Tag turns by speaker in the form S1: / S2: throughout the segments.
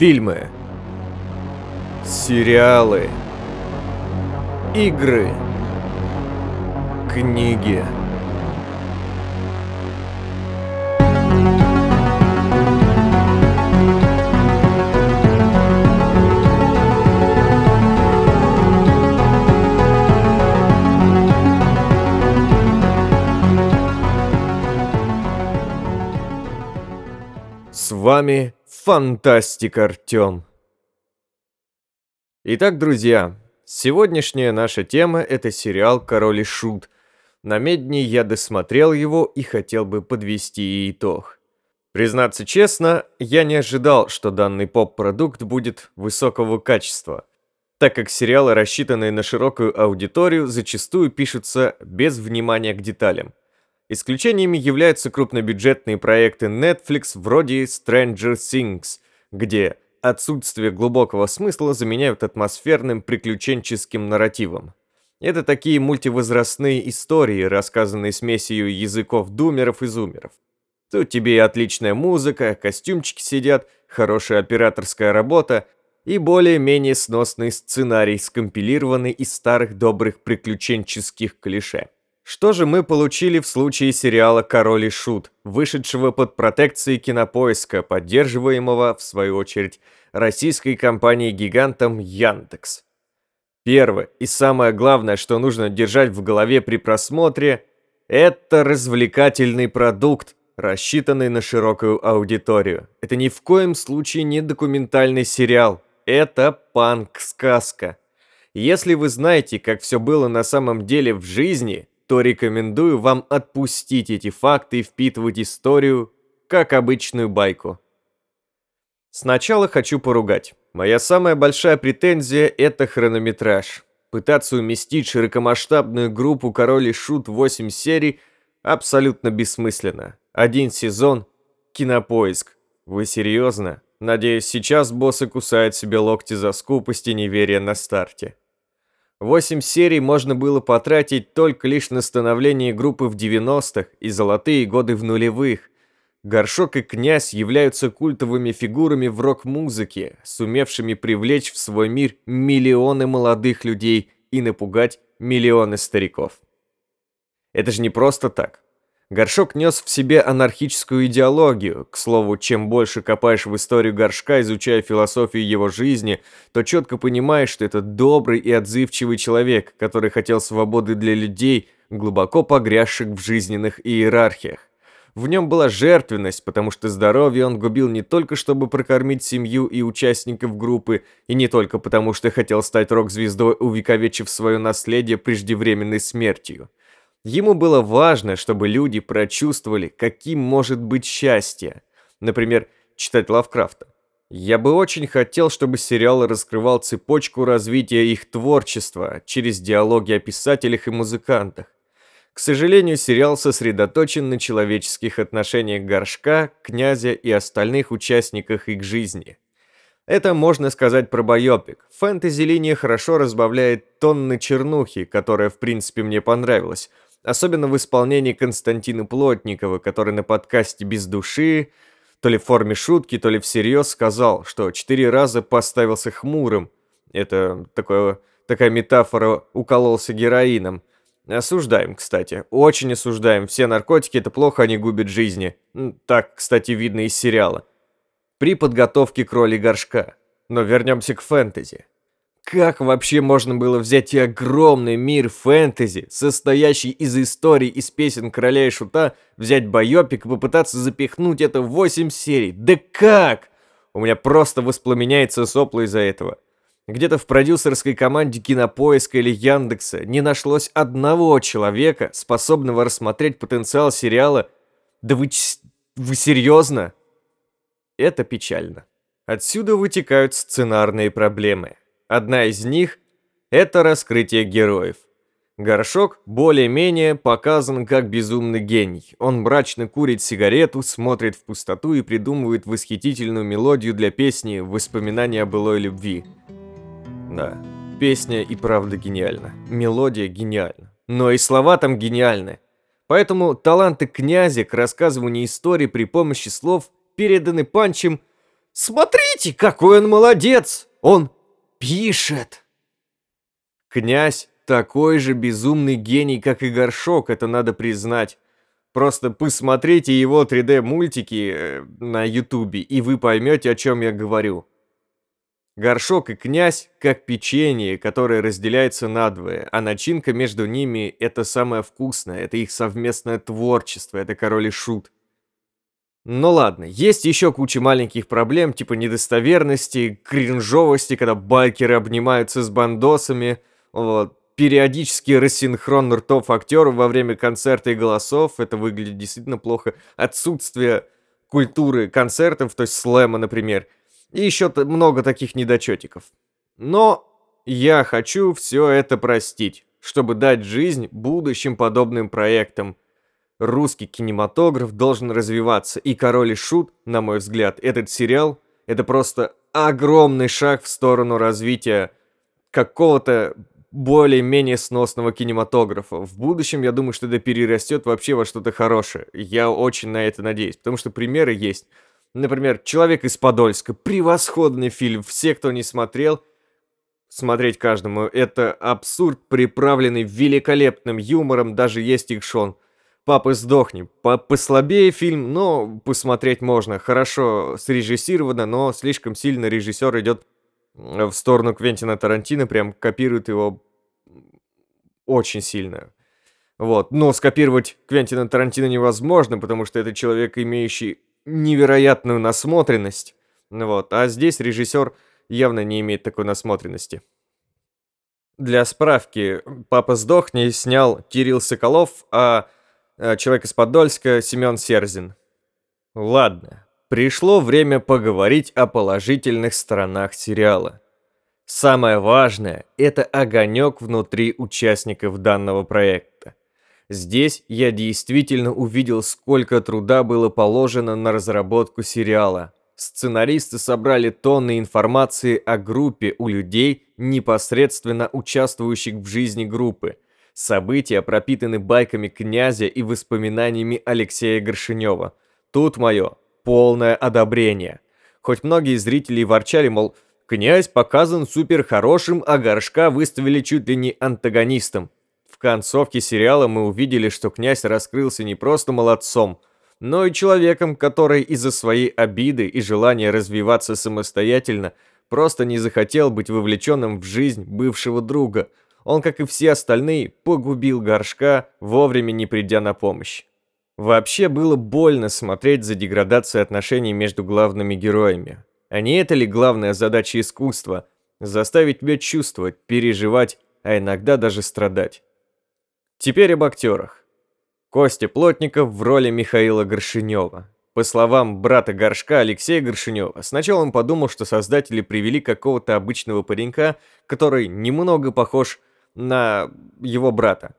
S1: Фильмы. Сериалы. Игры. Книги. С вами Фантастик Артем. Итак, друзья, сегодняшняя наша тема это сериал Король и Шут. На медне я досмотрел его и хотел бы подвести итог. Признаться честно, я не ожидал, что данный поп-продукт будет высокого качества, так как сериалы, рассчитанные на широкую аудиторию, зачастую пишутся без внимания к деталям. Исключениями являются крупнобюджетные проекты Netflix вроде Stranger Things, где отсутствие глубокого смысла заменяют атмосферным приключенческим нарративом. Это такие мультивозрастные истории, рассказанные смесью языков думеров и зумеров. Тут тебе и отличная музыка, костюмчики сидят, хорошая операторская работа и более-менее сносный сценарий, скомпилированный из старых добрых приключенческих клише. Что же мы получили в случае сериала «Король и Шут», вышедшего под протекцией кинопоиска, поддерживаемого, в свою очередь, российской компанией-гигантом Яндекс? Первое и самое главное, что нужно держать в голове при просмотре, это развлекательный продукт, рассчитанный на широкую аудиторию. Это ни в коем случае не документальный сериал, это панк-сказка. Если вы знаете, как все было на самом деле в жизни, то рекомендую вам отпустить эти факты и впитывать историю, как обычную байку. Сначала хочу поругать. Моя самая большая претензия – это хронометраж. Пытаться уместить широкомасштабную группу «Король и Шут» 8 серий абсолютно бессмысленно. Один сезон – кинопоиск. Вы серьезно? Надеюсь, сейчас боссы кусают себе локти за скупость и неверие на старте. Восемь серий можно было потратить только лишь на становление группы в 90-х и золотые годы в нулевых. Горшок и Князь являются культовыми фигурами в рок-музыке, сумевшими привлечь в свой мир миллионы молодых людей и напугать миллионы стариков. Это же не просто так. Горшок нес в себе анархическую идеологию. К слову, чем больше копаешь в историю горшка, изучая философию его жизни, то четко понимаешь, что это добрый и отзывчивый человек, который хотел свободы для людей, глубоко погрязших в жизненных иерархиях. В нем была жертвенность, потому что здоровье он губил не только чтобы прокормить семью и участников группы, и не только потому что хотел стать рок-звездой, увековечив свое наследие преждевременной смертью. Ему было важно, чтобы люди прочувствовали, каким может быть счастье. Например, читать Лавкрафта. Я бы очень хотел, чтобы сериал раскрывал цепочку развития их творчества через диалоги о писателях и музыкантах. К сожалению, сериал сосредоточен на человеческих отношениях Горшка, Князя и остальных участниках их жизни. Это можно сказать про байопик. Фэнтези-линия хорошо разбавляет тонны чернухи, которая в принципе мне понравилась, Особенно в исполнении Константина Плотникова, который на подкасте «Без души» то ли в форме шутки, то ли всерьез сказал, что четыре раза поставился хмурым. Это такое, такая метафора «укололся героином». Осуждаем, кстати. Очень осуждаем. Все наркотики – это плохо, они губят жизни. Так, кстати, видно из сериала. При подготовке к роли горшка. Но вернемся к фэнтези. Как вообще можно было взять и огромный мир фэнтези, состоящий из историй из песен Короля и Шута, взять байопик и попытаться запихнуть это в 8 серий? Да как? У меня просто воспламеняется сопло из-за этого. Где-то в продюсерской команде Кинопоиска или Яндекса не нашлось одного человека, способного рассмотреть потенциал сериала. Да вы, вы серьезно? Это печально. Отсюда вытекают сценарные проблемы. Одна из них – это раскрытие героев. Горшок более-менее показан как безумный гений. Он мрачно курит сигарету, смотрит в пустоту и придумывает восхитительную мелодию для песни «Воспоминания о былой любви». Да, песня и правда гениальна. Мелодия гениальна. Но и слова там гениальны. Поэтому таланты князя к рассказыванию истории при помощи слов переданы панчем Смотрите, какой он молодец! Он пишет!» Князь такой же безумный гений, как и Горшок, это надо признать. Просто посмотрите его 3D-мультики э, на ютубе, и вы поймете, о чем я говорю. Горшок и князь как печенье, которое разделяется надвое, а начинка между ними – это самое вкусное, это их совместное творчество, это король и шут. Ну ладно, есть еще куча маленьких проблем, типа недостоверности, кринжовости, когда байкеры обнимаются с бандосами, вот. Периодически рассинхрон ртов актеров во время концерта и голосов, это выглядит действительно плохо. Отсутствие культуры концертов, то есть слэма, например – и еще много таких недочетиков. Но я хочу все это простить, чтобы дать жизнь будущим подобным проектам. Русский кинематограф должен развиваться, и «Король и Шут», на мой взгляд, этот сериал — это просто огромный шаг в сторону развития какого-то более-менее сносного кинематографа. В будущем, я думаю, что это перерастет вообще во что-то хорошее. Я очень на это надеюсь, потому что примеры есть. Например, «Человек из Подольска». Превосходный фильм. Все, кто не смотрел, смотреть каждому. Это абсурд, приправленный великолепным юмором, даже есть экшон. «Папа, сдохни». По Послабее фильм, но посмотреть можно. Хорошо срежиссировано, но слишком сильно режиссер идет в сторону Квентина Тарантино, прям копирует его очень сильно. Вот. Но скопировать Квентина Тарантино невозможно, потому что это человек, имеющий невероятную насмотренность. Вот. А здесь режиссер явно не имеет такой насмотренности. Для справки, «Папа сдохни» снял Кирилл Соколов, а «Человек из Подольска» Семен Серзин. Ладно, пришло время поговорить о положительных сторонах сериала. Самое важное – это огонек внутри участников данного проекта. Здесь я действительно увидел, сколько труда было положено на разработку сериала. Сценаристы собрали тонны информации о группе у людей, непосредственно участвующих в жизни группы. События пропитаны байками князя и воспоминаниями Алексея Горшинева. Тут мое полное одобрение. Хоть многие зрители ворчали, мол, князь показан супер хорошим, а Горшка выставили чуть ли не антагонистом концовке сериала мы увидели, что князь раскрылся не просто молодцом, но и человеком, который из-за своей обиды и желания развиваться самостоятельно просто не захотел быть вовлеченным в жизнь бывшего друга. Он, как и все остальные, погубил горшка, вовремя не придя на помощь. Вообще было больно смотреть за деградацией отношений между главными героями. А не это ли главная задача искусства – заставить тебя чувствовать, переживать, а иногда даже страдать? Теперь об актерах. Костя Плотников в роли Михаила Горшинева. По словам брата Горшка Алексея Горшинева, сначала он подумал, что создатели привели какого-то обычного паренька, который немного похож на его брата.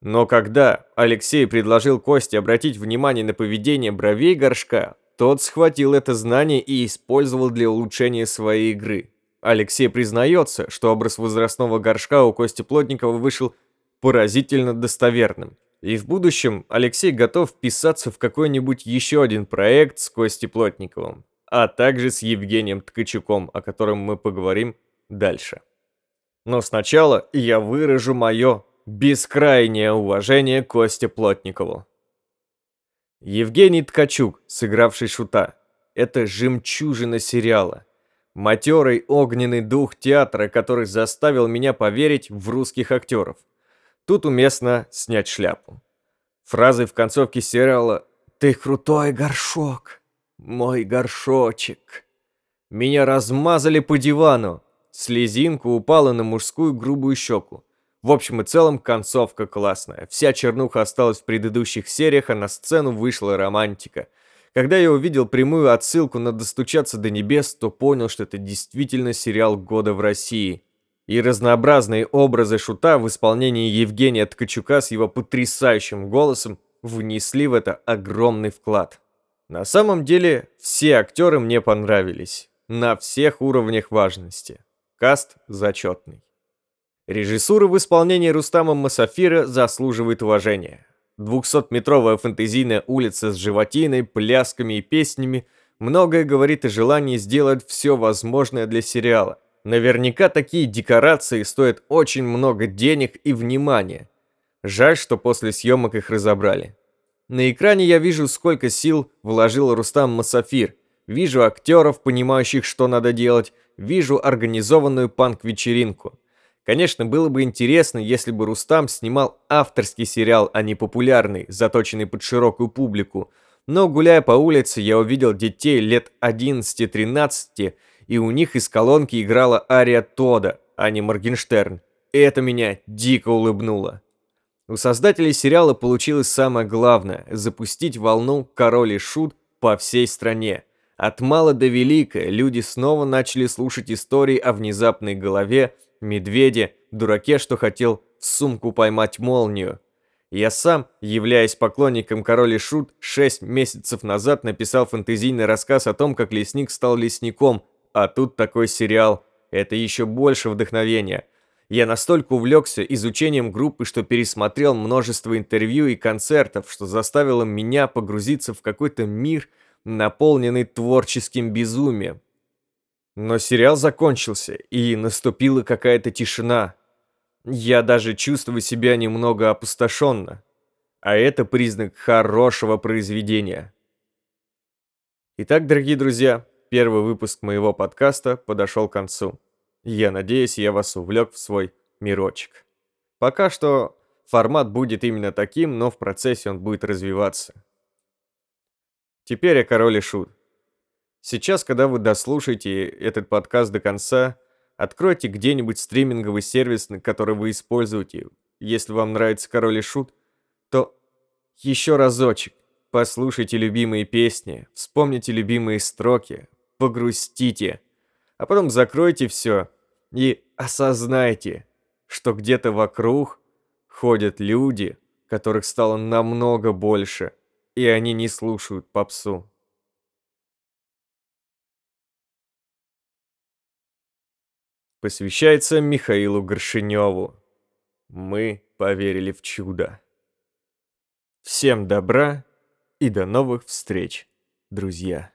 S1: Но когда Алексей предложил Косте обратить внимание на поведение бровей Горшка, тот схватил это знание и использовал для улучшения своей игры. Алексей признается, что образ возрастного Горшка у Кости Плотникова вышел поразительно достоверным. И в будущем Алексей готов вписаться в какой-нибудь еще один проект с Костей Плотниковым, а также с Евгением Ткачуком, о котором мы поговорим дальше. Но сначала я выражу мое бескрайнее уважение Косте Плотникову. Евгений Ткачук, сыгравший Шута, это жемчужина сериала. Матерый огненный дух театра, который заставил меня поверить в русских актеров – Тут уместно снять шляпу. Фразы в концовке сериала «Ты крутой горшок, мой горшочек». Меня размазали по дивану. Слезинка упала на мужскую грубую щеку. В общем и целом, концовка классная. Вся чернуха осталась в предыдущих сериях, а на сцену вышла романтика. Когда я увидел прямую отсылку на «Достучаться до небес», то понял, что это действительно сериал года в России и разнообразные образы шута в исполнении Евгения Ткачука с его потрясающим голосом внесли в это огромный вклад. На самом деле, все актеры мне понравились, на всех уровнях важности. Каст зачетный. Режиссура в исполнении Рустама Масафира заслуживает уважения. 200-метровая фэнтезийная улица с животиной, плясками и песнями Многое говорит о желании сделать все возможное для сериала. Наверняка такие декорации стоят очень много денег и внимания. Жаль, что после съемок их разобрали. На экране я вижу, сколько сил вложил Рустам Масафир. Вижу актеров, понимающих, что надо делать. Вижу организованную панк-вечеринку. Конечно, было бы интересно, если бы Рустам снимал авторский сериал, а не популярный, заточенный под широкую публику. Но гуляя по улице, я увидел детей лет 11-13, и у них из колонки играла ария Тода, а не Моргенштерн. И это меня дико улыбнуло. У создателей сериала получилось самое главное – запустить волну «Король и Шут» по всей стране. От мала до велика люди снова начали слушать истории о внезапной голове, медведе, дураке, что хотел в сумку поймать молнию. Я сам, являясь поклонником Король Шут, 6 месяцев назад написал фэнтезийный рассказ о том, как лесник стал лесником, а тут такой сериал. Это еще больше вдохновения. Я настолько увлекся изучением группы, что пересмотрел множество интервью и концертов, что заставило меня погрузиться в какой-то мир, наполненный творческим безумием. Но сериал закончился, и наступила какая-то тишина. Я даже чувствую себя немного опустошенно. А это признак хорошего произведения. Итак, дорогие друзья, первый выпуск моего подкаста подошел к концу. Я надеюсь, я вас увлек в свой мирочек. Пока что формат будет именно таким, но в процессе он будет развиваться. Теперь о короле шут. Сейчас, когда вы дослушаете этот подкаст до конца, откройте где-нибудь стриминговый сервис, который вы используете. Если вам нравится Король и Шут, то еще разочек послушайте любимые песни, вспомните любимые строки, погрустите, а потом закройте все и осознайте, что где-то вокруг ходят люди, которых стало намного больше, и они не слушают попсу. посвящается Михаилу Горшиневу. Мы поверили в чудо. Всем добра и до новых встреч, друзья.